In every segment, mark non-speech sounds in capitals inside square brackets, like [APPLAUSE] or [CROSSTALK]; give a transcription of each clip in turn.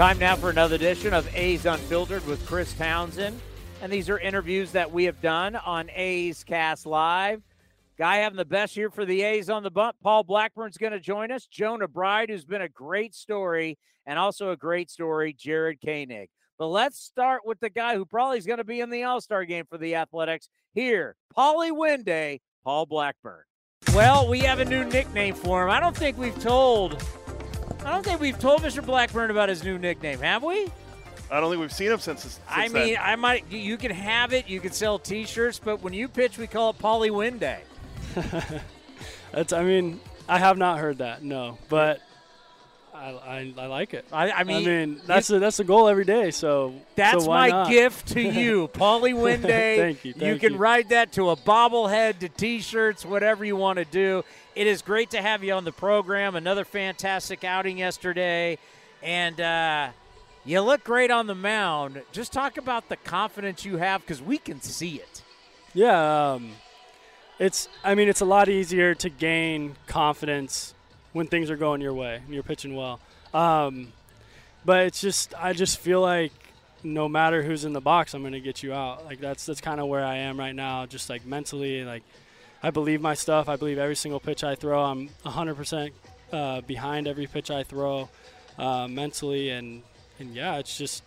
Time now for another edition of A's Unfiltered with Chris Townsend. And these are interviews that we have done on A's Cast Live. Guy having the best year for the A's on the bump. Paul Blackburn's going to join us. Jonah Bride, who's been a great story, and also a great story, Jared Koenig. But let's start with the guy who probably is going to be in the All Star game for the Athletics here, Paulie Winday, Paul Blackburn. Well, we have a new nickname for him. I don't think we've told. I don't think we've told Mr. Blackburn about his new nickname, have we? I don't think we've seen him since. since I then. mean, I might. you- You can have it. You can sell T-shirts, but when you pitch, we call it Paulie Winday. [LAUGHS] That's. I mean, I have not heard that. No, but I, I, I like it. I, I I mean, mean, that's the that's the goal every day. So That's so why my not? gift to [LAUGHS] you, Paulie Winday. Thank you, thank can you. write that to a bobblehead, to T-shirts, whatever you want to do. It is great to have you on the program. Another fantastic outing yesterday, and uh, you look great on the mound. Just talk about the confidence you have because we can see it. Yeah, um, it's. I mean, it's a lot easier to gain confidence when things are going your way and you're pitching well. Um, but it's just, I just feel like no matter who's in the box, I'm going to get you out. Like that's that's kind of where I am right now. Just like mentally, like I believe my stuff. I believe every single pitch I throw. I'm 100% uh, behind every pitch I throw uh, mentally, and and yeah, it's just,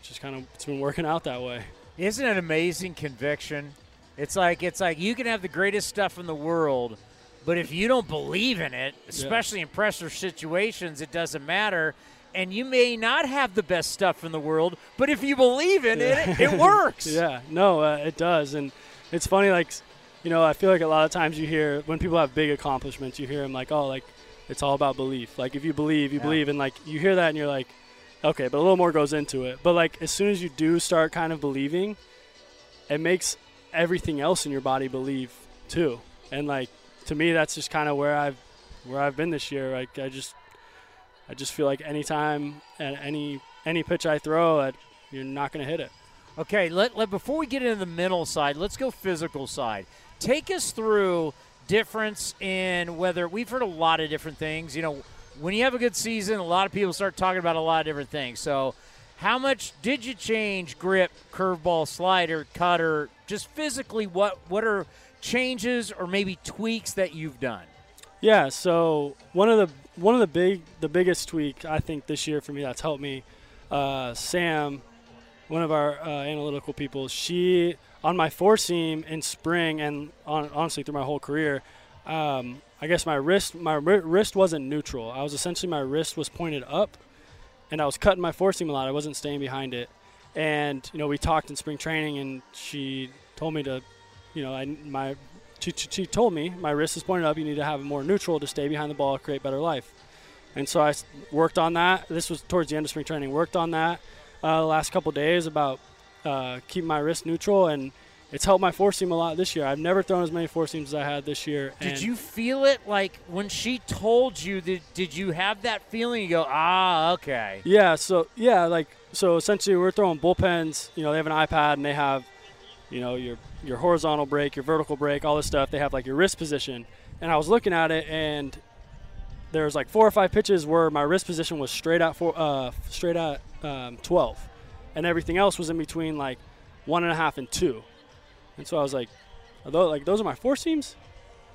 it's just kind of it's been working out that way. Isn't it amazing conviction? It's like it's like you can have the greatest stuff in the world, but if you don't believe in it, especially in pressure situations, it doesn't matter. And you may not have the best stuff in the world, but if you believe in it, it works. [LAUGHS] Yeah, no, uh, it does, and it's funny. Like, you know, I feel like a lot of times you hear when people have big accomplishments, you hear them like, "Oh, like it's all about belief." Like, if you believe, you Yeah. believe, and like you hear that, and you're like, "Okay," but a little more goes into it. But like, as soon as you do start kind of believing, it makes everything else in your body believe too. And like to me, that's just kind of where I've where I've been this year. Like, I just I just feel like anytime and any any pitch I throw, that you're not going to hit it. Okay, let, let before we get into the mental side, let's go physical side. Take us through difference in whether we've heard a lot of different things. You know, when you have a good season, a lot of people start talking about a lot of different things. So, how much did you change grip, curveball, slider, cutter? Just physically, what what are changes or maybe tweaks that you've done? Yeah, so one of the one of the big the biggest tweak I think this year for me that's helped me, uh, Sam, one of our uh, analytical people, she on my four seam in spring and on, honestly through my whole career, um, I guess my wrist my wrist wasn't neutral. I was essentially my wrist was pointed up, and I was cutting my four seam a lot. I wasn't staying behind it, and you know we talked in spring training, and she told me to, you know, I my she, she told me my wrist is pointed up. You need to have more neutral to stay behind the ball, create better life. And so I worked on that. This was towards the end of spring training. Worked on that uh, the last couple days about uh, keeping my wrist neutral, and it's helped my four seam a lot this year. I've never thrown as many four seams as I had this year. Did you feel it like when she told you? Did did you have that feeling? You go, ah, okay. Yeah, so yeah, like so essentially we're throwing bullpens, you know, they have an iPad and they have, you know, your your horizontal break, your vertical break, all this stuff. They have like your wrist position. And I was looking at it and there's like four or five pitches where my wrist position was straight out four, uh, straight at um, 12, and everything else was in between like one and a half and two. And so I was like, are those, like those are my four seams?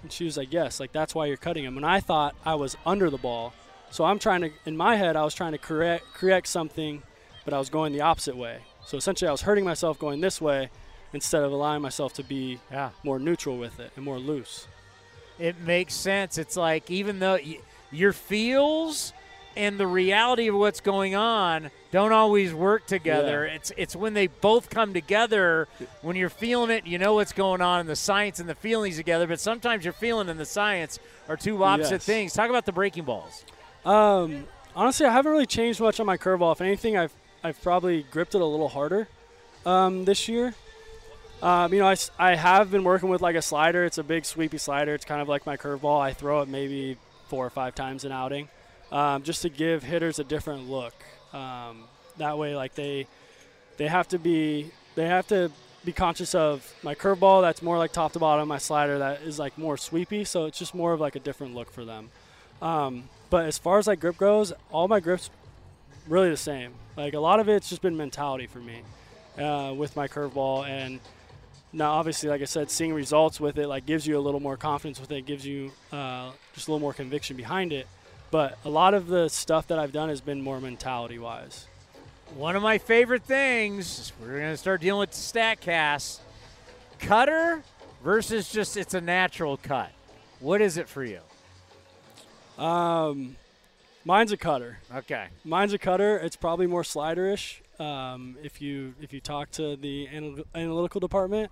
And she was like, yes, like that's why you're cutting them. And I thought I was under the ball, so I'm trying to, in my head, I was trying to correct correct something, but I was going the opposite way. So essentially, I was hurting myself going this way instead of allowing myself to be Yeah. more neutral with it and more loose. It makes sense. It's like even though y- your feels and the reality of what's going on don't always work together. Yeah. It's it's when they both come together when you're feeling it, you know what's going on, and the science and the feelings together. But sometimes your feeling and the science are two opposite Yes. things. Talk about the breaking balls. Um, honestly, I haven't really changed much on my curveball. If anything, I've I've probably gripped it a little harder um, this year. Um, you know, I, I have been working with like a slider. It's a big sweepy slider. It's kind of like my curveball. I throw it maybe four or five times an outing, um, just to give hitters a different look. Um, that way, like they they have to be they have to be conscious of my curveball. That's more like top to bottom. My slider that is like more sweepy. So it's just more of like a different look for them. Um, but as far as like grip goes, all my grips really the same. Like a lot of it's just been mentality for me uh, with my curveball, and now obviously, like I said, seeing results with it like gives you a little more confidence with it, gives you uh, just a little more conviction behind it. But a lot of the stuff that I've done has been more mentality wise. One of my favorite things, we're going to start dealing with StatCast. Cutter versus just it's a natural cut. What is it for you? Um, mine's a cutter. Okay. Mine's a cutter. It's probably more sliderish. Um, if you if you talk to the anal- analytical department,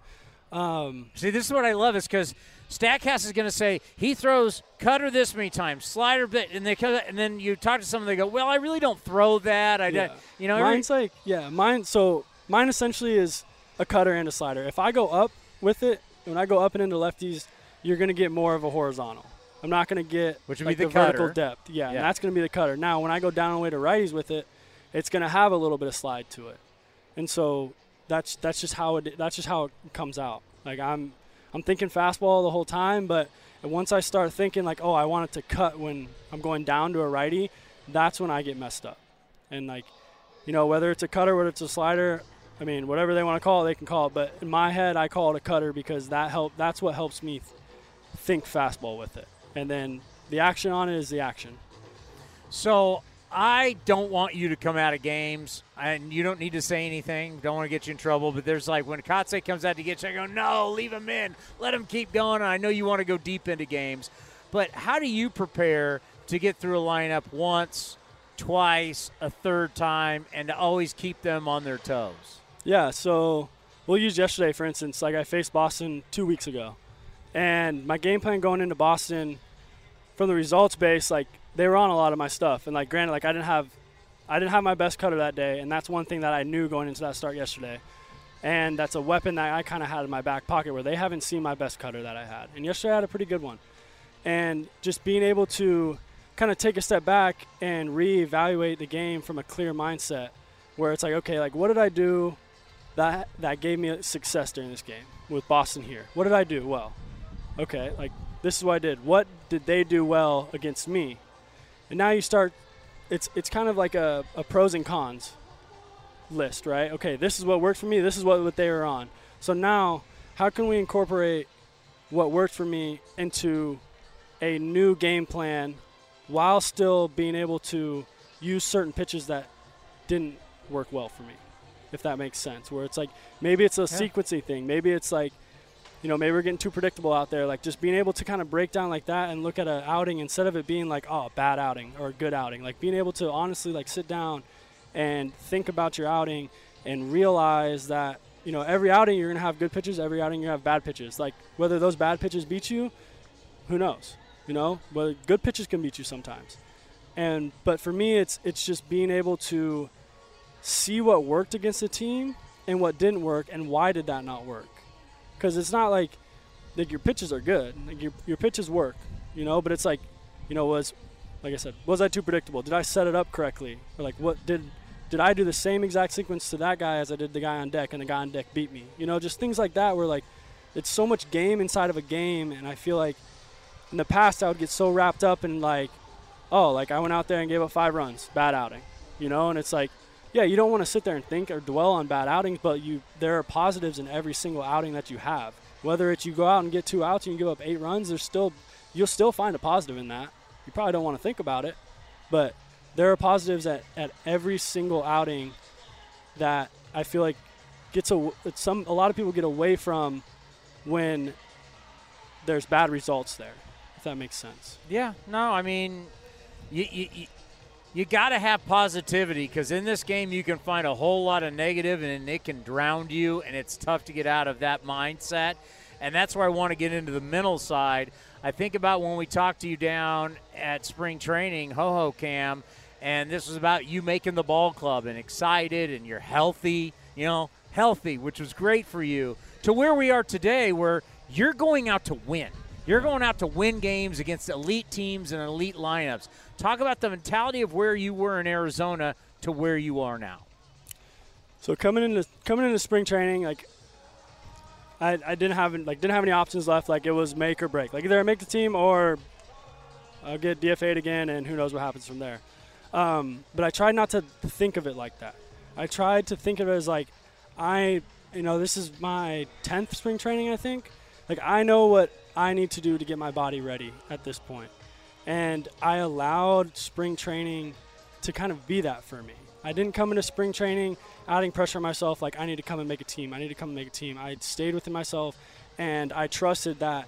um, See, this is what I love is because Statcast is going to say he throws cutter this many times, slider bit, and they cut, and then you talk to someone, they go, "Well, I really don't throw that." I, Yeah. don't you know, every- mine's like yeah, mine. So mine essentially is a cutter and a slider. If I go up with it, when I go up and into lefties, you're gonna get more of a horizontal. I'm not gonna get Which would like be the vertical depth. Yeah, Yeah. and that's gonna be the cutter. Now when I go down and way to righties with it, it's gonna have a little bit of slide to it, and so that's that's just how it that's just how it comes out. Like I'm I'm thinking fastball the whole time, but once I start thinking like, oh, I want it to cut when I'm going down to a righty, that's when I get messed up. And like, you know, whether it's a cutter, whether it's a slider, I mean, whatever they want to call it, they can call it. But in my head, I call it a cutter because that help. That's what helps me th- think fastball with it. And then the action on it is the action. So I don't want you to come out of games, and you don't need to say anything. Don't want to get you in trouble. But there's like when Kotsay comes out to get you, I go, no, leave him in. Let him keep going. And I know you want to go deep into games, but how do you prepare to get through a lineup once, twice, a third time, and to always keep them on their toes? Yeah, so we'll use yesterday, for instance. Like I faced Boston two weeks ago, and my game plan going into Boston, from the results base, like they were on a lot of my stuff. And like granted, like I didn't have, I didn't have my best cutter that day, and that's one thing that I knew going into that start yesterday. And that's a weapon that I kind of had in my back pocket where they haven't seen my best cutter that I had. And yesterday I had a pretty good one. And just being able to kind of take a step back and reevaluate the game from a clear mindset where it's like, okay, like what did I do that that gave me success during this game with Boston here? What did I do well? Okay, like this is what I did. What did they do well against me? And now you start it's it's kind of like a, a pros and cons list, right? Okay, this is what worked for me, this is what, what they were on. So now how can we incorporate what worked for me into a new game plan while still being able to use certain pitches that didn't work well for me, if that makes sense. Where it's like maybe it's a sequencing thing, maybe it's like, you know, maybe we're getting too predictable out there. Like just being able to kind of break down like that and look at an outing instead of it being like, oh, a bad outing or a good outing. Like being able to honestly like sit down and think about your outing and realize that you know every outing you're gonna have good pitches, every outing you have bad pitches. Like whether those bad pitches beat you, who knows? You know, but good pitches can beat you sometimes. And but for me, it's it's just being able to see what worked against the team and what didn't work and why did that not work. Because it's not like like your pitches are good, like your your pitches work, you know. But it's like, you know, was like I said, was I too predictable? Did I set it up correctly? Or like what did did I do the same exact sequence to that guy as I did the guy on deck, and the guy on deck beat me? You know, just things like that where like it's so much game inside of a game, and I feel like in the past I would get so wrapped up in like, oh, like I went out there and gave up five runs, bad outing, you know, and it's like, yeah, you don't want to sit there and think or dwell on bad outings, but you there are positives in every single outing that you have. Whether it's you go out and get two outs and you give up eight runs, there's still you'll still find a positive in that. You probably don't want to think about it, but there are positives at, at every single outing that I feel like gets a some a lot of people get away from when there's bad results there. If that makes sense. Yeah. No, I mean, you you, you, got to have positivity because in this game you can find a whole lot of negative and it can drown you, and it's tough to get out of that mindset. And that's where I want to get into the mental side. I think about when we talked to you down at spring training, Hohokam, and this was about you making the ball club and excited and you're healthy, you know, healthy, which was great for you, to where we are today where you're going out to win. You're going out to win games against elite teams and elite lineups. Talk about the mentality of where you were in Arizona to where you are now. So coming into coming into spring training, like I, I didn't have like didn't have any options left. Like it was make or break. Like either I make the team or I'll get DFA'd again, and who knows what happens from there. Um, but I tried not to think of it like that. I tried to think of it as like I, you know, this is my tenth spring training. I think like I know what I need to do to get my body ready at this point, and I allowed spring training to kind of be that for me. I didn't come into spring training adding pressure on myself like I need to come and make a team. I need to come and make a team. I stayed within myself and I trusted that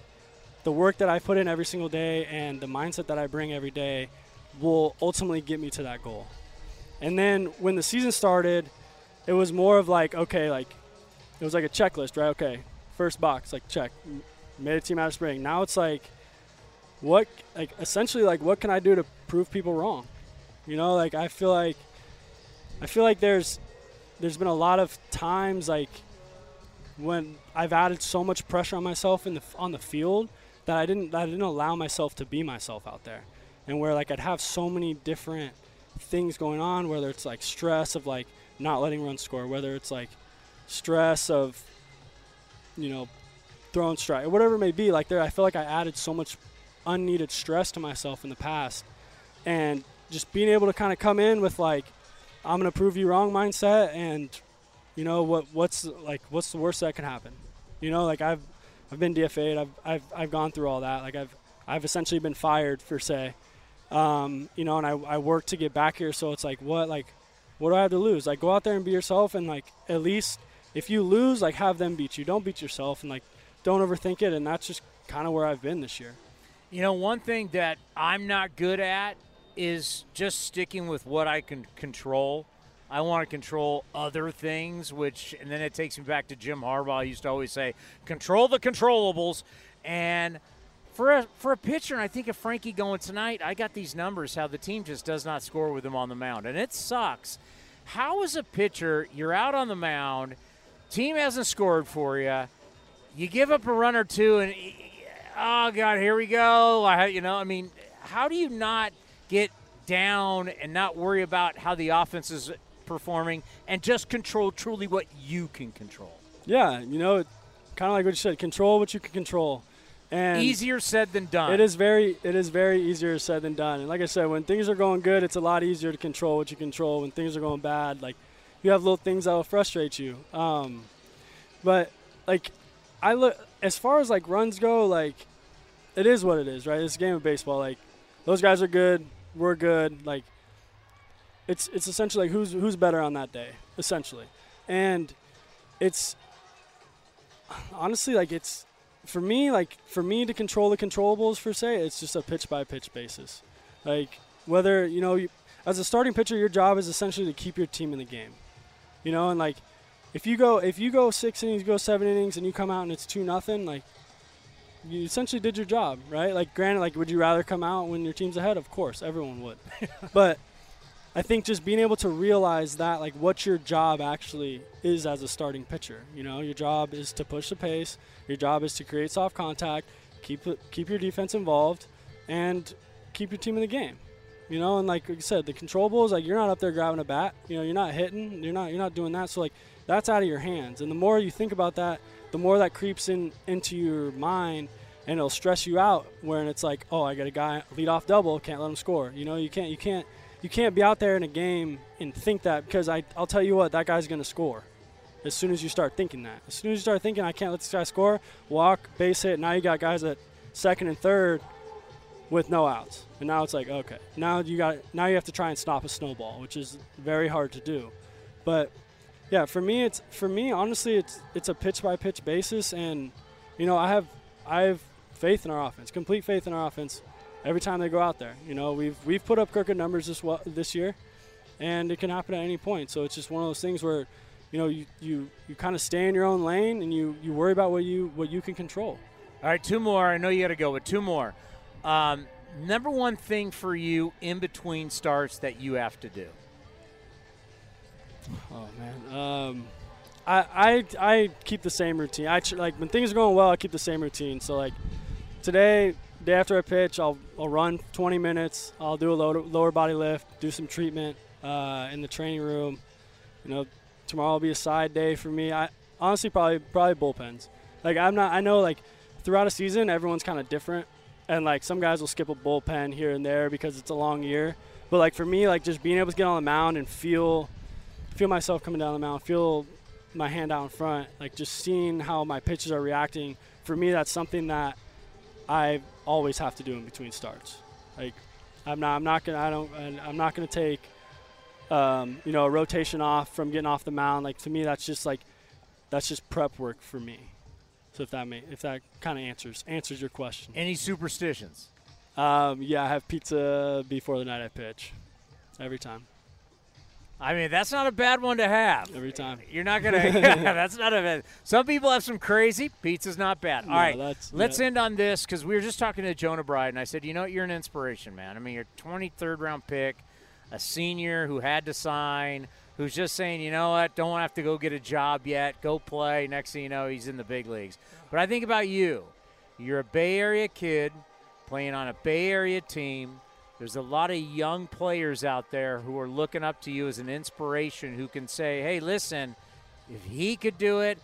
the work that I put in every single day and the mindset that I bring every day will ultimately get me to that goal. And then when the season started, it was more of like, okay, like it was like a checklist, right? Okay, first box, like check, made a team out of spring. Now it's like, what, like essentially, like what can I do to prove people wrong? You know, like I feel like, I feel like there's, there's been a lot of times like when I've added so much pressure on myself in the on the field that I didn't that I didn't allow myself to be myself out there, and where like I'd have so many different things going on, whether it's like stress of like not letting runs score, whether it's like stress of you know throwing strike, whatever it may be. Like there, I feel like I added so much unneeded stress to myself in the past, and just being able to kind of come in with like I'm gonna prove you wrong mindset, and you know what what's like what's the worst that can happen? You know, like I've I've been DFA'd, I've I've I've gone through all that. Like I've I've essentially been fired for say, um, you know, and I I worked to get back here, so it's like what like what do I have to lose? Like go out there and be yourself, and like at least if you lose, like have them beat you. Don't beat yourself, and like don't overthink it. And that's just kind of where I've been this year. You know, one thing that I'm not good at is just sticking with what I can control. I want to control other things, which, and then it takes me back to Jim Harbaugh. I used to always say, control the controllables. And for a, for a pitcher, and I think of Frankie going tonight, I got these numbers how the team just does not score with him on the mound. And it sucks. How is a pitcher, you're out on the mound, team hasn't scored for you, you give up a run or two, and oh, God, here we go. I, you know, I mean, how do you not get down and not worry about how the offense is performing and just control truly what you can control. Yeah, you know, kind of like what you said, control what you can control. And easier said than done. It is very it is very easier said than done. And like I said, when things are going good, it's a lot easier to control what you control. When things are going bad, like you have little things that will frustrate you. Um, but like I look as far as like runs go, like it is what it is, right? It's a game of baseball. Like those guys are good we're good. Like it's it's essentially like who's who's better on that day, essentially, and it's honestly like it's for me like for me to control the controllables for say it's just a pitch by pitch basis, like whether you know you, as a starting pitcher your job is essentially to keep your team in the game, you know, and like if you go if you go six innings, go seven innings, and you come out and it's two nothing, like you essentially did your job, right? Like, granted, like, would you rather come out when your team's ahead? Of course, everyone would. [LAUGHS] but I think just being able to realize that, like, what your job actually is as a starting pitcher. You know, your job is to push the pace. Your job is to create soft contact, keep keep your defense involved, and keep your team in the game. You know, and like you said, the controllables, like you're not up there grabbing a bat. You know, you're not hitting. You're not you're not doing that. So like that's out of your hands. And the more you think about that, the more that creeps in into your mind and it'll stress you out where it's like, oh, I got a guy lead off double, can't let him score. You know, you can't you can't you can't be out there in a game and think that because I I'll tell you what, that guy's gonna score. As soon as you start thinking that. As soon as you start thinking I can't let this guy score, walk, base hit, now you got guys at second and third with no outs. And now it's like, okay. Now you got now you have to try and stop a snowball, which is very hard to do. But yeah, for me it's for me honestly it's it's a pitch by pitch basis and you know, I have I have faith in our offense, complete faith in our offense. Every time they go out there, you know, we've we've put up crooked numbers this this year, and it can happen at any point. So it's just one of those things where, you know, you you, you kind of stay in your own lane and you you worry about what you what you can control. All right, two more. I know you got to go, but two more. Um, number one thing for you in between starts that you have to do. Oh man, um, I, I I keep the same routine. I like when things are going well, I keep the same routine. So like today, day after I pitch, I'll I'll run 20 minutes. I'll do a lower, lower body lift, do some treatment uh, in the training room. You know, tomorrow will be a side day for me. I honestly probably probably bullpens. Like I'm not. I know like throughout a season, everyone's kind of different, and like some guys will skip a bullpen here and there because it's a long year. But like for me, like just being able to get on the mound and feel feel myself coming down the mound, feel my hand out in front, like just seeing how my pitches are reacting. For me, that's something that I always have to do in between starts. Like I'm not, I'm not gonna, I don't, I'm not gonna take, um, you know, a rotation off from getting off the mound. Like to me, that's just like, that's just prep work for me. So if that may, if that kind of answers answers your question. Any superstitions? Um, yeah, I have pizza before the night I pitch, every time. I mean, that's not a bad one to have. Every time. You're not gonna. [LAUGHS] yeah, that's not a bad. Some people have some crazy. Pizza's not bad. All No, right, let's yeah. end on this because we were just talking to Jonah Bride, and I said, you know, what? you're an inspiration, man. I mean, you're 23rd round pick, a senior who had to sign, who's just saying, you know what, don't have to go get a job yet, go play. Next thing you know, he's in the big leagues. But I think about you. You're a Bay Area kid playing on a Bay Area team. There's a lot of young players out there who are looking up to you as an inspiration who can say, hey, listen, if he could do it,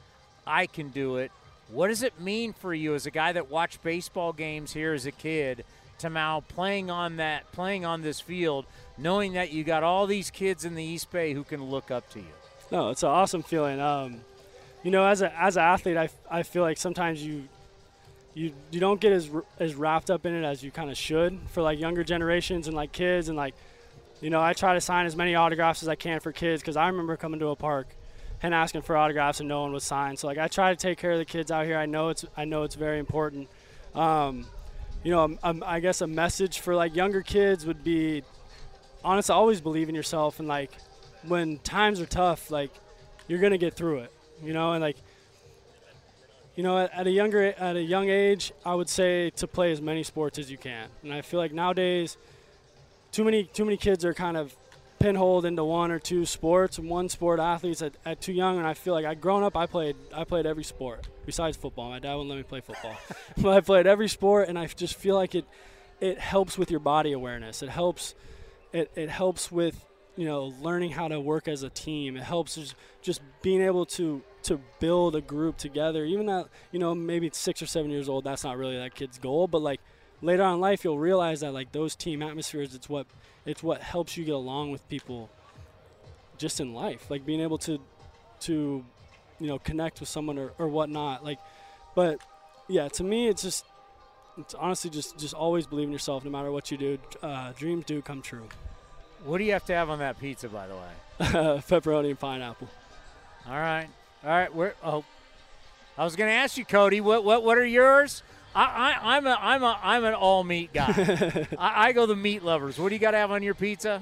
I can do it. What does it mean for you as a guy that watched baseball games here as a kid to now playing on that playing on this field, knowing that you got all these kids in the East Bay who can look up to you? No, it's an awesome feeling. Um, you know, as a as an athlete, I, I feel like sometimes you you you don't get as as wrapped up in it as you kind of should for like younger generations and like kids and like you know I try to sign as many autographs as I can for kids because I remember coming to a park and asking for autographs and no one would sign. So like I try to take care of the kids out here. I know it's I know it's very important. Um, you know, um, I guess a message for like younger kids would be honestly always believe in yourself and like when times are tough, like you're gonna get through it. You know, and like you know, at, at a younger at a young age, I would say to play as many sports as you can. And I feel like nowadays, too many too many kids are kind of pinholed into one or two sports and one sport athletes at, at too young. And I feel like I grown up, I played I played every sport besides football. My dad wouldn't let me play football, [LAUGHS] [LAUGHS] but I played every sport, and I just feel like it it helps with your body awareness. It helps it, it helps with you know learning how to work as a team. It helps just, being able to to build a group together. Even that you know maybe six or seven years old, that's not really that kid's goal, but like later on in life, you'll realize that like those team atmospheres, it's what it's what helps you get along with people just in life. Like being able to to you know connect with someone or, or whatnot. Like, but yeah, to me, it's just it's honestly just just always believe in yourself no matter what you do. Uh, dreams do come true. What do you have to have on that pizza, by the way? [LAUGHS] Pepperoni and pineapple. All right, all right. We're oh, I was going to ask you, Cody. What what what are yours? I, I I'm a I'm a I'm an all meat guy. [LAUGHS] I, I go the meat lovers. What do you got to have on your pizza?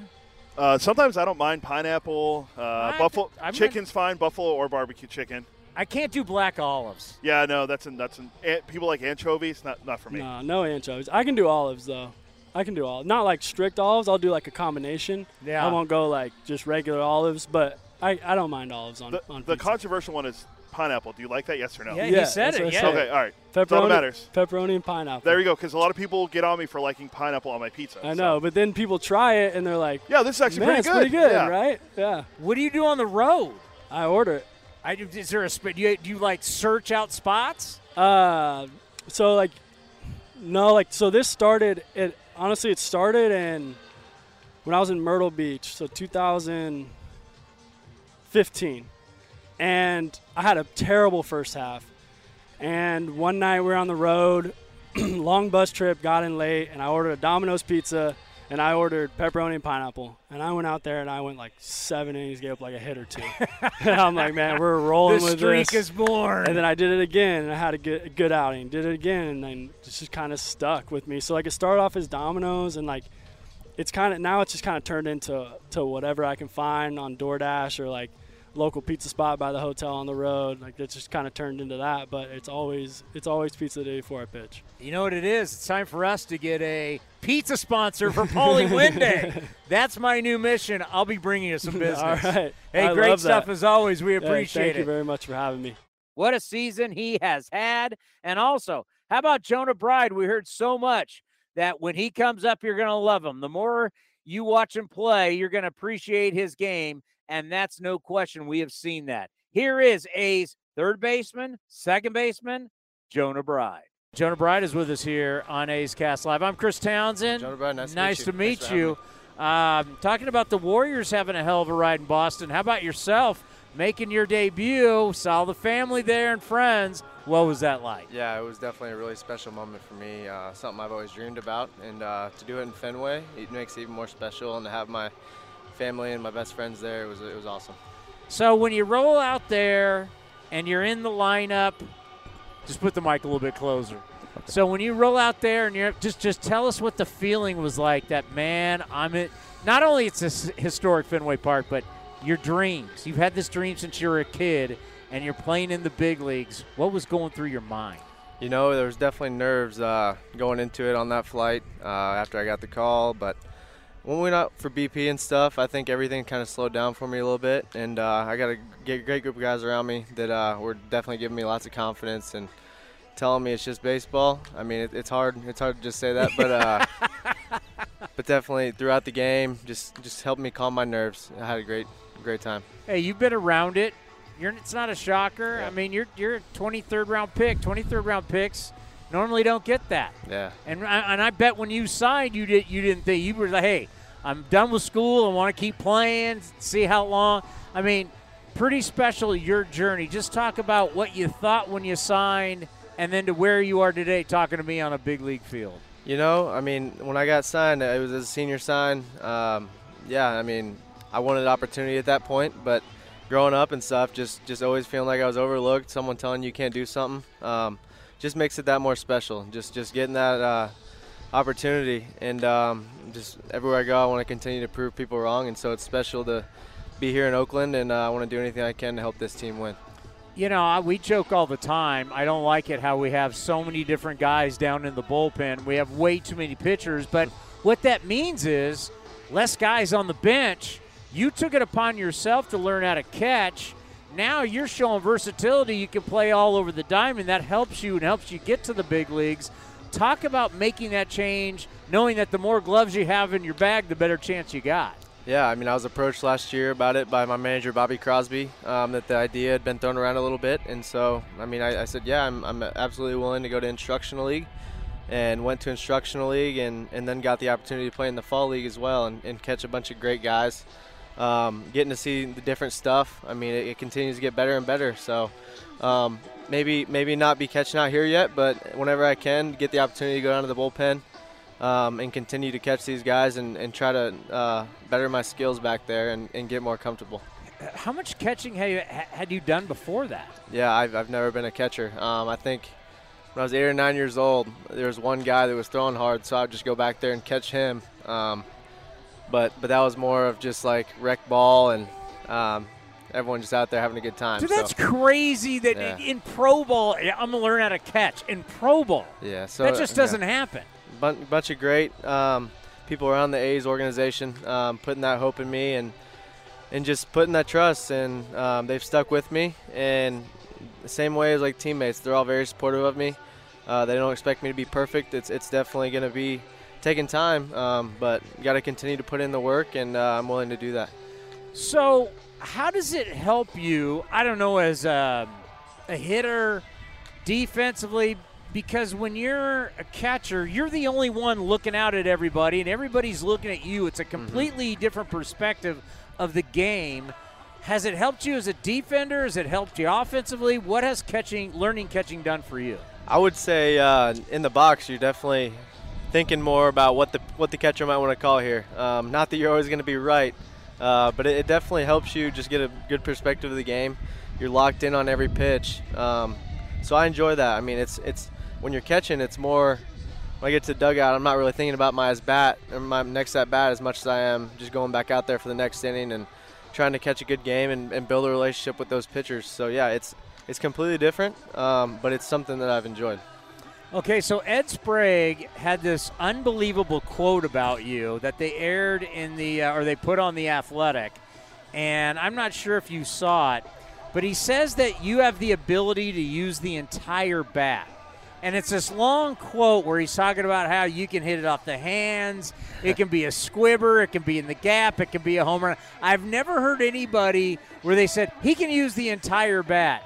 Uh, sometimes I don't mind pineapple. Uh, buffalo I'm chicken's fine. Buffalo or barbecue chicken. I can't do black olives. Yeah, no, that's an, that's an, an, people like anchovies. Not not for me. No, no anchovies. I can do olives though. I can do all. Not like strict olives. I'll do like a combination. Yeah. I won't go like just regular olives, but I, I don't mind olives on The, on the controversial one is pineapple. Do you like that? Yes or no? Yeah, Yeah, he said that's it. Yeah. said. Okay, all right. That's all that pepperoni, matters. pepperoni and pineapple. There you go. Because a lot of people get on me for liking pineapple on my pizza. I so- know, but then people try it and they're like, Yeah, this is actually "Man, pretty it's good. pretty good, yeah. right?" Yeah. What do you do on the road? I order it. I, is there a sp- do you, do you like search out spots? Uh, so like, no, like so this started. It honestly, it started in when I was in Myrtle Beach, so 2015, and I had a terrible first half. And one night we were on the road, [CLEARS THROAT] long bus trip, got in late, and I ordered a Domino's pizza, and I ordered pepperoni and pineapple. And I went out there and I went like seven innings, gave up like a hit or two. [LAUGHS] and I'm like, man, we're rolling the with streak is born. And then I did it again, and I had a good, a good outing. Did it again, and then it just kind of stuck with me. So like it started off as Domino's, and like it's kind of now it's just kind of turned into to whatever I can find on DoorDash or like local pizza spot by the hotel on the road. Like it's just kind of turned into that. But it's always it's always pizza day before I pitch. You know what it is? It's time for us to get a pizza sponsor for Paulie [LAUGHS] Winday. That's my new mission. I'll be bringing you some [LAUGHS] business. All right. Hey, I great stuff that. as always. We appreciate thank it. Thank you very much for having me. What a season he has had. And also, how about Jonah Bride? We heard so much that when he comes up, you're going to love him. The more you watch him play, you're going to appreciate his game. And that's no question. We have seen that. Here is A's third baseman, second baseman, Jonah Bride. Jonah Bride is with us here on A's Cast Live. I'm Chris Townsend. Jonah Bride, nice to meet nice you. to meet for having you. Um, talking about the Warriors having a hell of a ride in Boston. How about yourself making your debut? Saw the family there and friends. What was that like? Yeah, it was definitely a really special moment for me. Uh, something I've always dreamed about, and uh, to do it in Fenway, it makes it even more special. And to have my family and my best friends there, it was it was awesome. So when you roll out there and you're in the lineup, just put the mic a little bit closer. So when you roll out there and you're just just tell us what the feeling was like. That man, I'm it. Not only it's a historic Fenway Park, but your dreams. You've had this dream since you were a kid, and you're playing in the big leagues. What was going through your mind? You know, there was definitely nerves uh, going into it on that flight uh, after I got the call, but when we went out for BP and stuff, I think everything kind of slowed down for me a little bit, and uh, I got a great group of guys around me that uh, were definitely giving me lots of confidence and telling me it's just baseball. I mean, it, it's hard. It's hard to just say that, but uh, [LAUGHS] but definitely throughout the game, just just helped me calm my nerves. I had a great great time. Hey, you've been around it. You're, it's not a shocker. Yeah. I mean, you're you're a 23rd round pick. 23rd round picks normally don't get that. Yeah. And I, and I bet when you signed, you did you didn't think you were like, hey, I'm done with school. I want to keep playing, see how long. I mean, pretty special your journey. Just talk about what you thought when you signed, and then to where you are today, talking to me on a big league field. You know, I mean, when I got signed, it was as a senior sign. Um, yeah, I mean, I wanted an opportunity at that point, but growing up and stuff, just just always feeling like I was overlooked, someone telling you can't do something, um, just makes it that more special. Just just getting that uh, opportunity, and um, just everywhere I go, I want to continue to prove people wrong, and so it's special to be here in Oakland, and uh, I want to do anything I can to help this team win. You know, we joke all the time. I don't like it how we have so many different guys down in the bullpen. We have way too many pitchers, but what that means is less guys on the bench. You took it upon yourself to learn how to catch. Now you're showing versatility. You can play all over the diamond. That helps you and helps you get to the big leagues. Talk about making that change, knowing that the more gloves you have in your bag, the better chance you got. Yeah, I mean, I was approached last year about it by my manager, Bobby Crosby, um, that the idea had been thrown around a little bit. And so, I mean, I, I said, yeah, I'm, I'm absolutely willing to go to instructional league. And went to instructional league and, and then got the opportunity to play in the fall league as well and, and catch a bunch of great guys. Um, getting to see the different stuff, I mean, it, it continues to get better and better. So um, maybe maybe not be catching out here yet, but whenever I can, get the opportunity to go down to the bullpen um, and continue to catch these guys and, and try to uh, better my skills back there and, and get more comfortable. How much catching have you, had you done before that? Yeah, I've, I've never been a catcher. Um, I think when I was eight or nine years old, there was one guy that was throwing hard, so I'd just go back there and catch him. Um, but but that was more of just like rec ball and um, everyone just out there having a good time. Dude, so, that's crazy that Yeah. in, in pro ball, I'm gonna learn how to catch in pro ball. yeah, so that just doesn't happen. bun- bunch of great um, people around the A's organization, um, putting that hope in me and and just putting that trust. And um, they've stuck with me. And the same way as like teammates, they're all very supportive of me. Uh, they don't expect me to be perfect. It's it's definitely going to be taking time, um, but got to continue to put in the work, and uh, I'm willing to do that. So, how does it help you? I don't know, as a, a hitter, defensively, because when you're a catcher, you're the only one looking out at everybody, and everybody's looking at you. It's a completely mm-hmm. different perspective of the game. Has it helped you as a defender? Has it helped you offensively? What has catching, learning catching done for you? I would say uh, in the box, you're definitely thinking more about what the what the catcher might want to call here. Um, not that you're always going to be right, uh, but it, it, definitely helps you just get a good perspective of the game. You're locked in on every pitch, um, so I enjoy that. I mean, it's it's when you're catching, it's more. When I get to the dugout, I'm not really thinking about my bat or my next at bat as much as I am just going back out there for the next inning and trying to catch a good game and, and build a relationship with those pitchers. So yeah, it's it's completely different, um, but it's something that I've enjoyed. Okay, so Ed Sprague had this unbelievable quote about you that they aired in the uh, or they put on the Athletic, and I'm not sure if you saw it, but he says that you have the ability to use the entire bat. And it's this long quote where he's talking about how you can hit it off the hands. It can be a squibber. It can be in the gap. It can be a home run. I've never heard anybody where they said he can use the entire bat.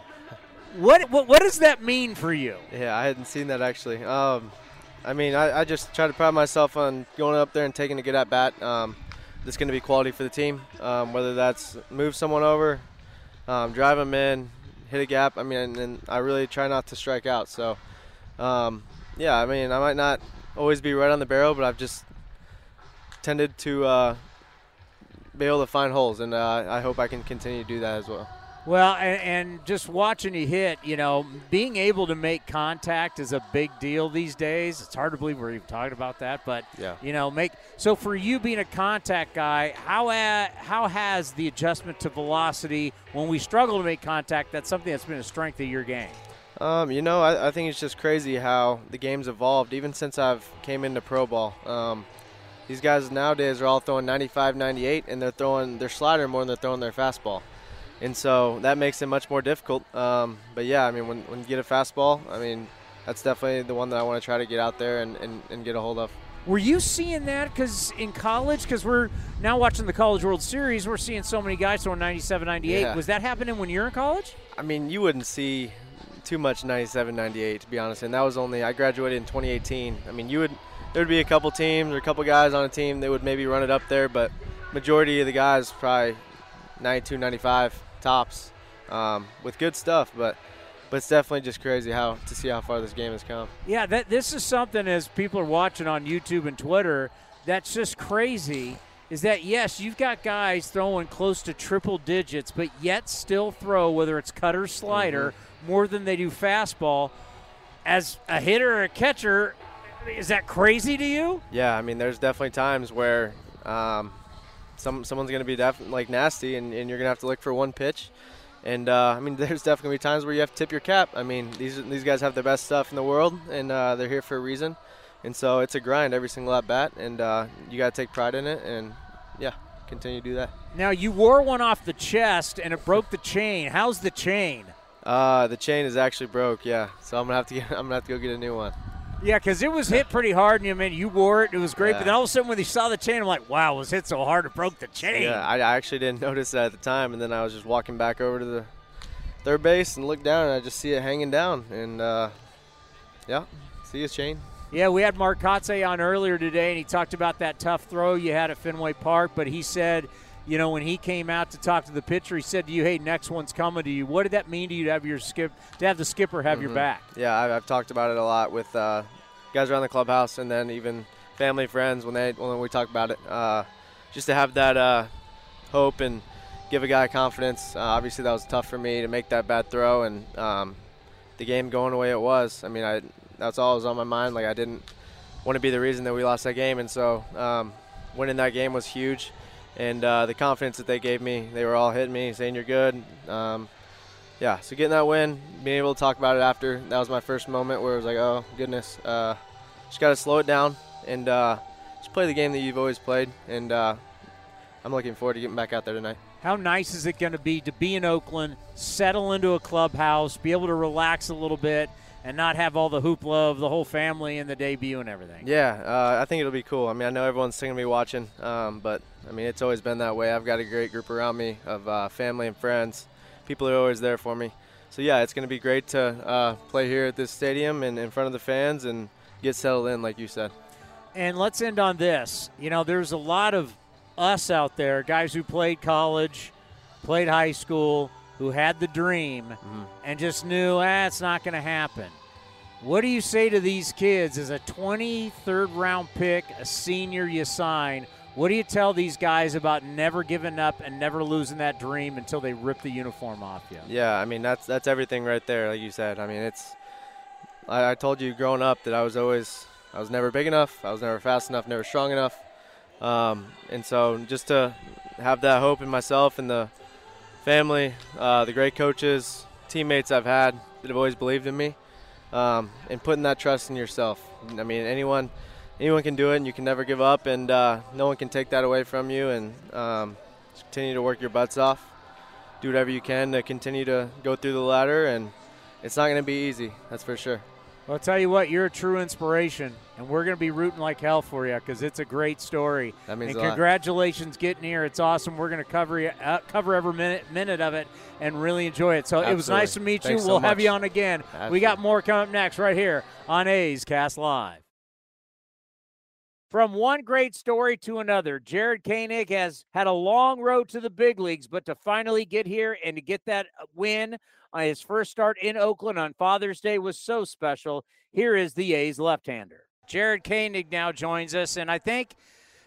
What, what what does that mean for you? Yeah, I hadn't seen that actually. Um, I mean, I, I, just try to pride myself on going up there and taking a good at bat. Um, that's going to be quality for the team. Um, whether that's move someone over, um, drive them in, hit a gap. I mean, and, and, I really try not to strike out. So, um, yeah, I mean, I might not always be right on the barrel, but I've just tended to uh, be able to find holes, and uh, I hope I can continue to do that as well. Well, and, and, just watching you hit, you know, being able to make contact is a big deal these days. It's hard to believe we're even talking about that, but yeah. you know, make so for you being a contact guy, how uh, how has the adjustment to velocity when we struggle to make contact? That's something that's been a strength of your game. Um, you know, I, I, think it's just crazy how the game's evolved. Even since I've came into pro ball, um, these guys nowadays are all throwing 95, 98, and they're throwing their slider more than they're throwing their fastball and so that makes it much more difficult. Um, but yeah, I mean, when, when you get a fastball, I mean, that's definitely the one that I want to try to get out there and, and, and get a hold of. Were you seeing that because in college? Because we're now watching the College World Series, we're seeing so many guys throwing 97, 98. Yeah. Was that happening when you're in college? I mean, you wouldn't see too much 97, 98 to be honest. And that was only I graduated in 2018. I mean, you would there would be a couple teams or a couple guys on a team that would maybe run it up there, but majority of the guys probably 92, 95 tops um, with good stuff, but but it's definitely just crazy how to see how far this game has come. Yeah, that this is something as people are watching on YouTube and Twitter that's just crazy. Is that yes, you've got guys throwing close to triple digits, but yet still throw whether it's cutter slider mm-hmm. more than they do fastball. As a hitter or a catcher, is that crazy to you? Yeah, I mean, there's definitely times where um, some someone's going to be def- like nasty, and, and you're going to have to look for one pitch. And uh, I mean, [LAUGHS] there's definitely times where you have to tip your cap. I mean, these these guys have the best stuff in the world, and uh, they're here for a reason. And so it's a grind every single at bat, and uh, you got to take pride in it. And yeah, continue to do that. Now you wore one off the chest, and it broke the chain. How's the chain? Uh, the chain is actually broke. Yeah, so I'm gonna have to get, [LAUGHS] I'm gonna have to go get a new one. Yeah, because it was hit pretty hard, and you I mean you wore it. It was great, yeah. but then all of a sudden when he saw the chain, I'm like, wow, it was hit so hard it broke the chain. Yeah, I actually didn't [LAUGHS] notice that at the time, and then I was just walking back over to the third base and looked down, and I just see it hanging down, and uh, yeah, see his chain. Yeah, we had Mark Kotsay on earlier today, and he talked about that tough throw you had at Fenway Park, but he said – you know, when he came out to talk to the pitcher, he said to you, "Hey, next one's coming to you." What did that mean to you to have your skip to have the skipper have mm-hmm. your back? Yeah, I've, I've, talked about it a lot with uh, guys around the clubhouse, and then even family, friends when they when we talk about it. Uh, just to have that uh, hope and give a guy confidence. Uh, obviously, that was tough for me to make that bad throw, and um, the game going the way it was. I mean, I that's all that was on my mind. Like I didn't want to be the reason that we lost that game, and so um, winning that game was huge. And uh, the confidence that they gave me, they were all hitting me, saying you're good. Um, yeah, so getting that win, being able to talk about it after, that was my first moment where it was like, oh goodness, uh, just got to slow it down and uh, just play the game that you've always played. And uh, I'm looking forward to getting back out there tonight. How nice is it going to be to be in Oakland, settle into a clubhouse, be able to relax a little bit, and not have all the hoopla of the whole family and the debut and everything? Yeah, uh, I think it'll be cool. I mean, I know everyone's going to be watching, um, but I mean, it's always been that way. I've got a great group around me of uh, family and friends. People are always there for me. So yeah, it's going to be great to uh, play here at this stadium and in front of the fans and get settled in, like you said. And let's end on this. You know, there's a lot of us out there, guys who played college, played high school, who had the dream Mm-hmm. and just knew, ah, it's not going to happen. What do you say to these kids as a 23rd round pick, a senior you sign? What do you tell these guys about never giving up and never losing that dream until they rip the uniform off you? Yeah, I mean that's that's everything right there, like you said. I mean it's. I, I told you growing up that I was always I was never big enough. I was never fast enough. Never strong enough. Um, and so just to have that hope in myself and the family, uh, the great coaches, teammates I've had that have always believed in me, um, and putting that trust in yourself. I mean anyone anyone can do it, and you can never give up, and uh, no one can take that away from you. And um, continue to work your butts off do whatever you can to continue to go through the ladder, and it's not going to be easy. That's for sure. Well, I'll tell you what, you're a true inspiration, and we're going to be rooting like hell for you because it's a great story. That means and a lot. congratulations getting here. It's awesome. We're going to cover you, uh, cover every minute minute of it and really enjoy it. So it was nice to meet Thanks you. so We'll have you on again. We got more coming up next right here on A's Cast Live. From one great story to another, Jared Koenig has had a long road to the big leagues, but to finally get here and to get that uh, win on his first start in Oakland on Father's Day was so special. Here is the A's left-hander. Jared Koenig now joins us, and I think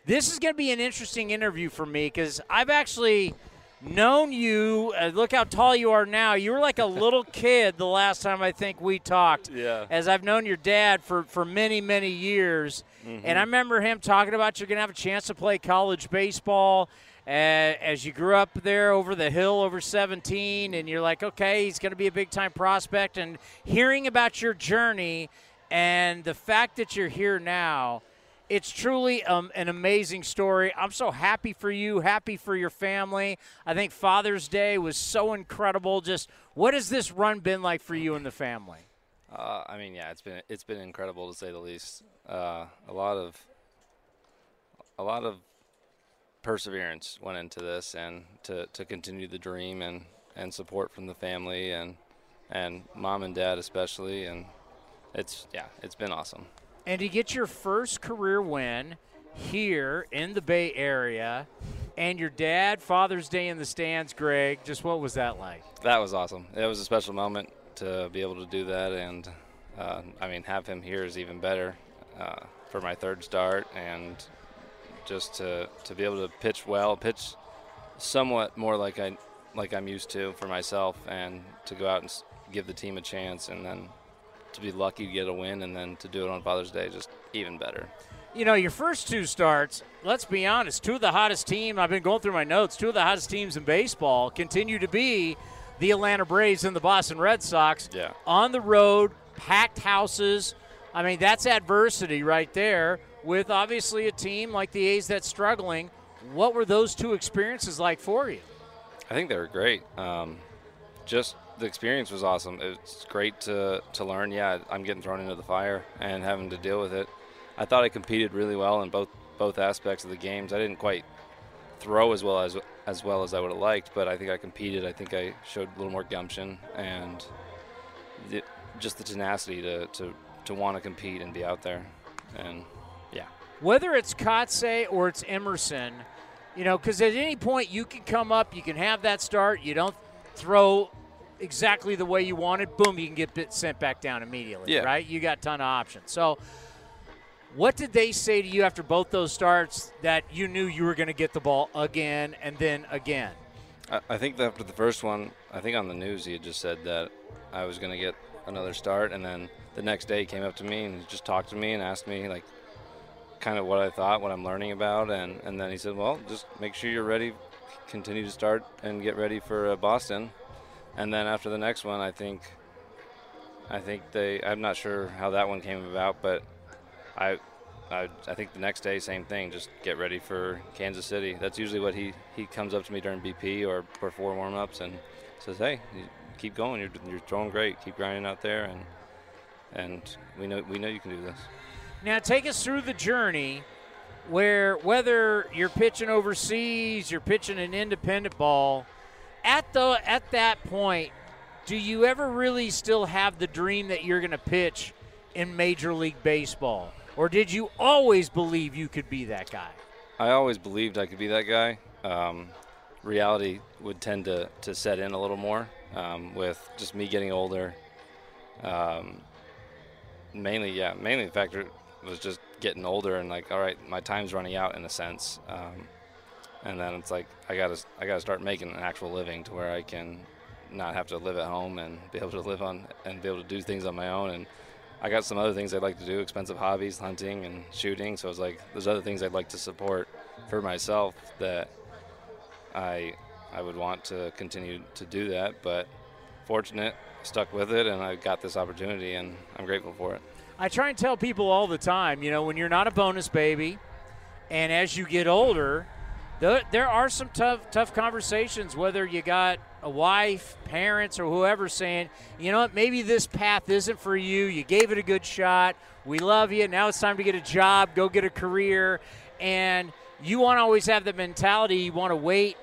this is going to be an interesting interview for me because I've actually known you. Uh, look how tall you are now. You were like a little [LAUGHS] kid the last time I think we talked. Yeah. As I've known your dad for for many many years, and I remember him talking about you're going to have a chance to play college baseball. Uh, as you grew up there over the hill over 17 and you're like okay he's going to be a big time prospect and hearing about your journey and the fact that you're here now it's truly um, an amazing story. I'm so happy for you, happy for your family. I think Father's Day was so incredible. Just what has this run been like for you and the family? Uh, I mean, yeah, it's been it's been incredible to say the least. Uh, a lot of a lot of perseverance went into this, and to, to continue the dream and, and support from the family and and mom and dad especially, and it's yeah, it's been awesome. And to get your first career win here in the Bay Area, and your dad Father's Day in the stands, Greg. Just what was that like? That was awesome. It was a special moment to be able to do that, and uh, I mean, have him here is even better uh, for my third start, and just to to be able to pitch well, pitch somewhat more like I like I'm used to for myself, and to go out and give the team a chance, and then to be lucky to get a win, and then to do it on Father's Day, just even better. You know, your first two starts, let's be honest, two of the hottest teams, I've been going through my notes, two of the hottest teams in baseball continue to be the Atlanta Braves and the Boston Red Sox. Yeah. On the road, packed houses. I mean, that's adversity right there with obviously a team like the A's that's struggling. What were those two experiences like for you? I think they were great. Um, just the experience was awesome. It's great to, to learn. Yeah, I'm getting thrown into the fire and having to deal with it. I thought I competed really well in both both aspects of the games. I didn't quite throw as well as as well as I would have liked, but I think I competed. I think I showed a little more gumption and the, just the tenacity to, to, to want to compete and be out there. And yeah. whether it's Kotsay or it's Emerson, you know, because at any point you can come up, you can have that start, you don't throw exactly the way you wanted, boom, you can get bit sent back down immediately, Yeah. right? You got a ton of options. So, what did they say to you after both those starts that you knew you were going to get the ball again and then again? I, I think that after the first one, I think on the news he had just said that I was going to get another start, and then the next day he came up to me and just talked to me and asked me like kind of what I thought, what I'm learning about, and and then he said, well, just make sure you're ready, continue to start and get ready for uh, Boston, and then after the next one, I think. I think they. I'm not sure how that one came about, but I, I, I think the next day, same thing. Just get ready for Kansas City. That's usually what he, he comes up to me during BP or before warm-ups and says, "Hey, keep going. You're, you're throwing great. Keep grinding out there, and and we know we know you can do this." Now, take us through the journey where whether you're pitching overseas, you're pitching an independent ball, at the at that point, do you ever really still have the dream that you're going to pitch in Major League Baseball? Or did you always believe you could be that guy? I always believed I could be that guy. Um, reality would tend to, to set in a little more um, with just me getting older. Um, mainly, yeah, mainly the factor was just getting older and like, all right, my time's running out in a sense. Um, and then it's like I gotta I gotta start making an actual living to where I can not have to live at home and be able to live on and be able to do things on my own and I got some other things I'd like to do, expensive hobbies, hunting and shooting. So it's like there's other things I'd like to support for myself that I I would want to continue to do that. But fortunate, stuck with it, and I got this opportunity, and I'm grateful for it. I try and tell people all the time, you know, when you're not a bonus baby, and as you get older, there, there are some tough tough conversations. Whether you got a wife, parents, or whoever saying, you know what, maybe this path isn't for you. You gave it a good shot. We love you. Now it's time to get a job, go get a career, and you want to always have the mentality. You want to wait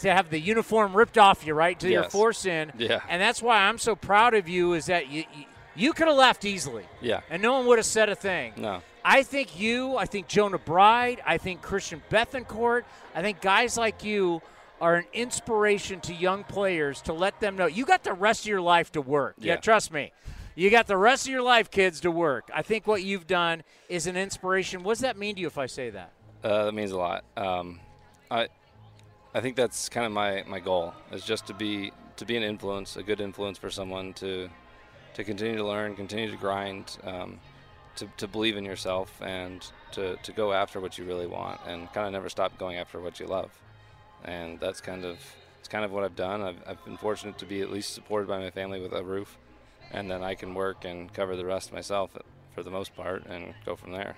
to have the uniform ripped off you, right, to Yes. your force in. Yeah. And that's why I'm so proud of you. Is that you you, you could have left easily. Yeah. And no one would have said a thing. No. I think you, I think Jonah Bride, I think Christian Bethancourt, I think guys like you are an inspiration to young players to let them know you got the rest of your life to work. Yeah, Yeah. trust me. You got the rest of your life, kids, to work. I think what you've done is an inspiration. What does that mean to you if I say that? Uh, that means a lot. Um, I, I think that's kind of my, my goal is just to be to be an influence, a good influence for someone to to continue to learn, continue to grind, um, to, to believe in yourself, and to, to go after what you really want, and kind of never stop going after what you love. And that's kind of it's kind of what I've done. I've, I've been fortunate to be at least supported by my family with a roof, and then I can work and cover the rest myself for the most part, and go from there.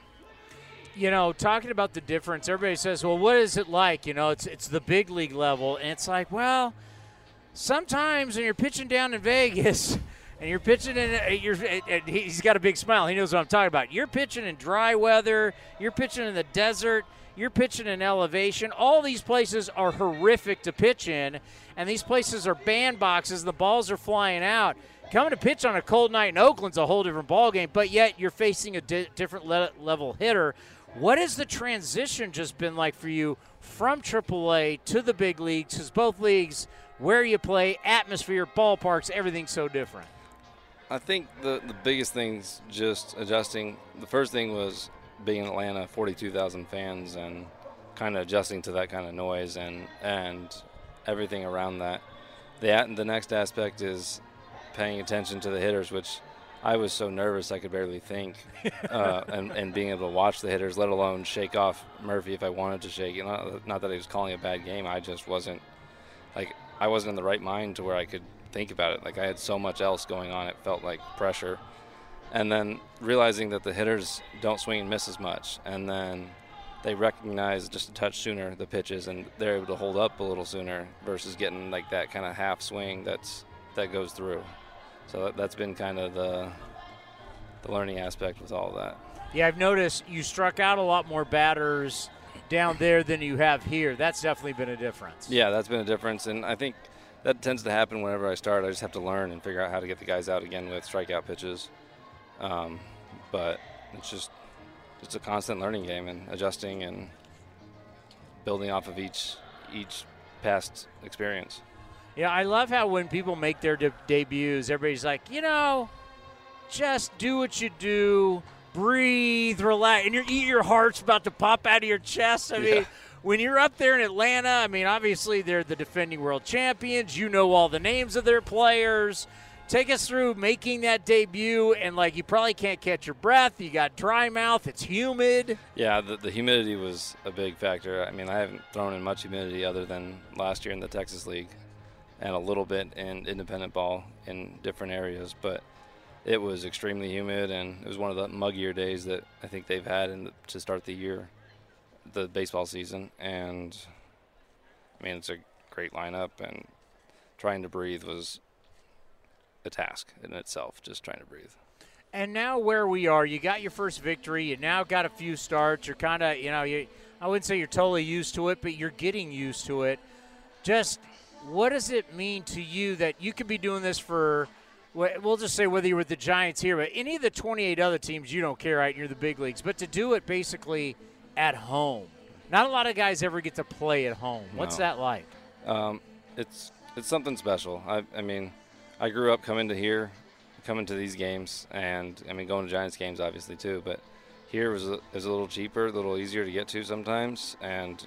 you know, talking about the difference, everybody says, "Well, what is it like?" You know, it's it's the big league level, and it's like, well, sometimes when you're pitching down in Vegas [LAUGHS] and you're pitching in, uh, you're, and he's got a big smile. He knows what I'm talking about. You're pitching in dry weather. You're pitching in the desert. You're pitching in elevation. All these places are horrific to pitch in, and these places are bandboxes. The balls are flying out. Coming to pitch on a cold night in Oakland's a whole different ballgame, but yet you're facing a di- different le- level hitter. What has the transition just been like for you from AAA to the big leagues? Because both leagues, where you play, atmosphere, ballparks, everything's so different. I think the the biggest thing's just adjusting. The first thing was being in Atlanta, 42,000 fans, and kind of adjusting to that kind of noise and and everything around that. The the next aspect is paying attention to the hitters, which I was so nervous I could barely think, [LAUGHS] uh, and and being able to watch the hitters, let alone shake off Murphy if I wanted to shake it. Not, not that he was calling a bad game, I just wasn't like I wasn't in the right mind to where I could think about it. Like I had so much else going on, it felt like pressure. And then realizing that the hitters don't swing and miss as much, and then they recognize just a touch sooner the pitches, and they're able to hold up a little sooner versus getting like that kind of half swing that's that goes through. So that, that's been kind of the the learning aspect with all of that. Yeah, I've noticed you struck out a lot more batters down there than you have here. That's definitely been a difference. Yeah, that's been a difference, and I think that tends to happen whenever I start. I just have to learn and figure out how to get the guys out again with strikeout pitches. Um, but it's just it's a constant learning game and adjusting and building off of each each past experience. Yeah, I love how when people make their de- debuts, everybody's like, you know, just do what you do, breathe, relax, and your your heart's about to pop out of your chest. I mean, Yeah. When you're up there in Atlanta, I mean, obviously they're the defending world champions. You know all the names of their players. Take us through making that debut, and like you probably can't catch your breath. You got dry mouth. It's humid. Yeah, the, the humidity was a big factor. I mean, I haven't thrown in much humidity other than last year in the Texas League and a little bit in independent ball in different areas. But it was extremely humid, and it was one of the muggier days that I think they've had in the, to start the year, the baseball season. And I mean, it's a great lineup, and trying to breathe was a task in itself. Just trying to breathe. And now where we are, you got your first victory. You now got a few starts. You're kind of, you know, you. I wouldn't say you're totally used to it, but you're getting used to it. Just what does it mean to you that you could be doing this for? We'll just say whether you're with the Giants here, but any of the 28 other teams, you don't care, right? You're the big leagues, but to do it basically at home. Not a lot of guys ever get to play at home. What's No. that like? Um, it's it's something special. I, I mean, I grew up coming to here, coming to these games, and I mean going to Giants games obviously too. But here was a, is a little cheaper, a little easier to get to sometimes, and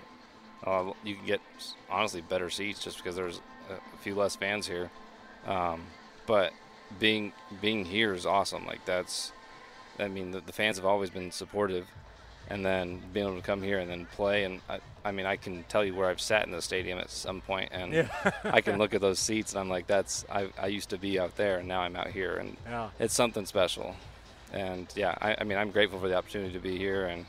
uh, you can get honestly better seats just because there's a, a few less fans here. Um, but being being here is awesome. Like that's, I mean, the, the fans have always been supportive, and then being able to come here and then play, and I, I mean, I can tell you where I've sat in the stadium at some point, and I can look at those seats, and I'm like, that's I, I used to be out there, and now I'm out here, and Yeah. it's something special. And yeah, I, I mean, I'm grateful for the opportunity to be here, and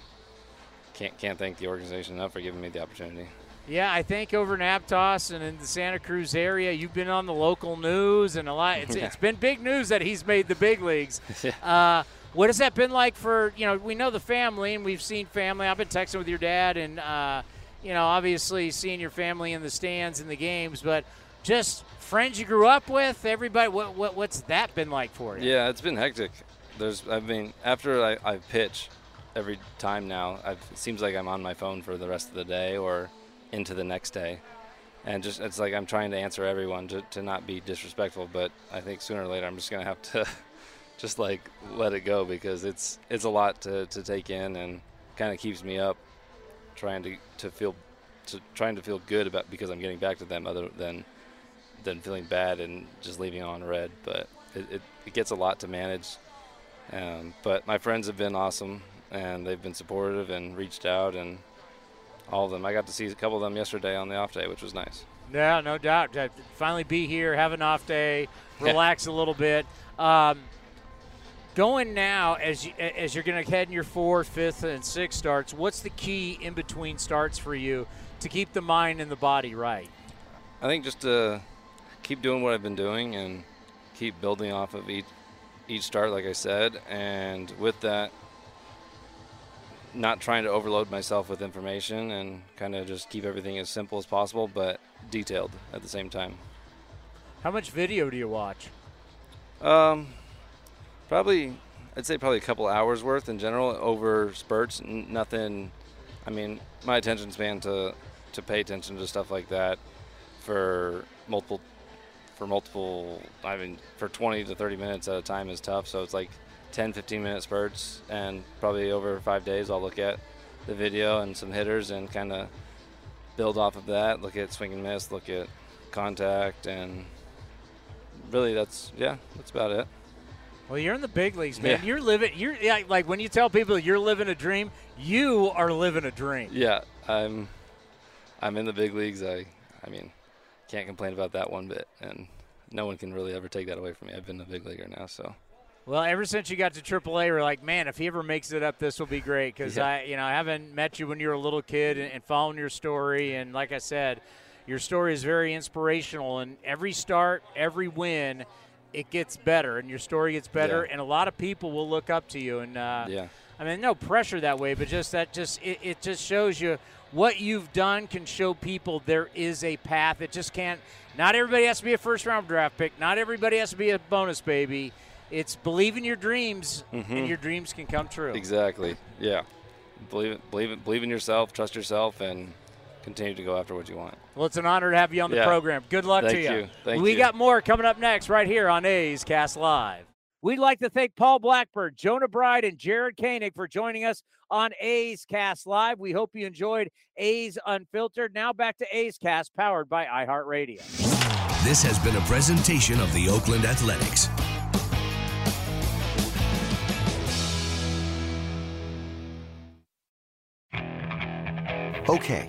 can't can't thank the organization enough for giving me the opportunity. Yeah, I think over in Aptos and in the Santa Cruz area, you've been on the local news and a lot. It's, [LAUGHS] Yeah. it's been big news that he's made the big leagues. [LAUGHS] Yeah. uh, what has that been like for you know? We know the family and we've seen family. I've been texting with your dad and uh, you know, obviously seeing your family in the stands in the games, but just friends you grew up with, everybody. What, what what's that been like for you? Yeah, it's been hectic. There's, I mean, after I, I pitch every time now, I've, it seems like I'm on my phone for the rest of the day or into the next day. And just, it's like I'm trying to answer everyone to, to not be disrespectful, but I think sooner or later I'm just going to have to [LAUGHS] just like let it go because it's, it's a lot to, to take in and kind of keeps me up trying to, to feel, to, trying to feel good about because I'm getting back to them other than, than feeling bad and just leaving on red. But it, it, it gets a lot to manage. Um, but my friends have been awesome, and they've been supportive and reached out, and all of them. I got to see a couple of them yesterday on the off day, which was nice. Yeah, no doubt. To finally be here, have an off day, [LAUGHS] relax a little bit. Um, going now, as you, as you're going to head in your fourth, fifth, and sixth starts, what's the key in between starts for you to keep the mind and the body right? I think just to keep doing what I've been doing and keep building off of each each start, like I said, and with that, not trying to overload myself with information and kind of just keep everything as simple as possible, but detailed at the same time. How much video do you watch? Um, probably, I'd say probably a couple hours worth in general over spurts. Nothing. I mean, my attention span to to pay attention to stuff like that for multiple for multiple. I mean, for 20 to 30 minutes at a time is tough. So it's like 10, 15 minute spurts, and probably over five days, I'll look at the video and some hitters and kind of build off of that. Look at swing and miss. Look at contact and really that's yeah that's about it Well, you're in the big leagues, man. Yeah. You're living. You're yeah, like when you tell people you're living a dream, you are living a dream. yeah i'm i'm in the big leagues i i mean can't complain about that one bit and no one can really ever take that away from me i've been a big leaguer now so Well, ever since you got to AAA, we're like, man, if he ever makes it up, this will be great. Because Yeah. I, you know, I haven't met you when you were a little kid and, and following your story. And like I said, your story is very inspirational. And every start, every win, it gets better, and your story gets better. Yeah. And a lot of people will look up to you. And uh, yeah I mean, no pressure that way, but just that just it, it just shows you what you've done can show people there is a path. It just can't. Not everybody has to be a first round draft pick. Not everybody has to be a bonus baby. It's believe in your dreams, and your dreams can come true. exactly yeah believe it believe it believe in yourself trust yourself and continue to go after what you want Well, it's an honor to have you on the Yeah. program. Good luck to Thank you. you. Thank we you. got more coming up next right here on A's Cast Live. We'd like to thank Paul Blackbird, Jonah Bride, and Jared Koenig for joining us on A's Cast Live. We hope you enjoyed A's Unfiltered. Now back to A's Cast, powered by iHeartRadio. This has been a presentation of the Oakland Athletics. Okay,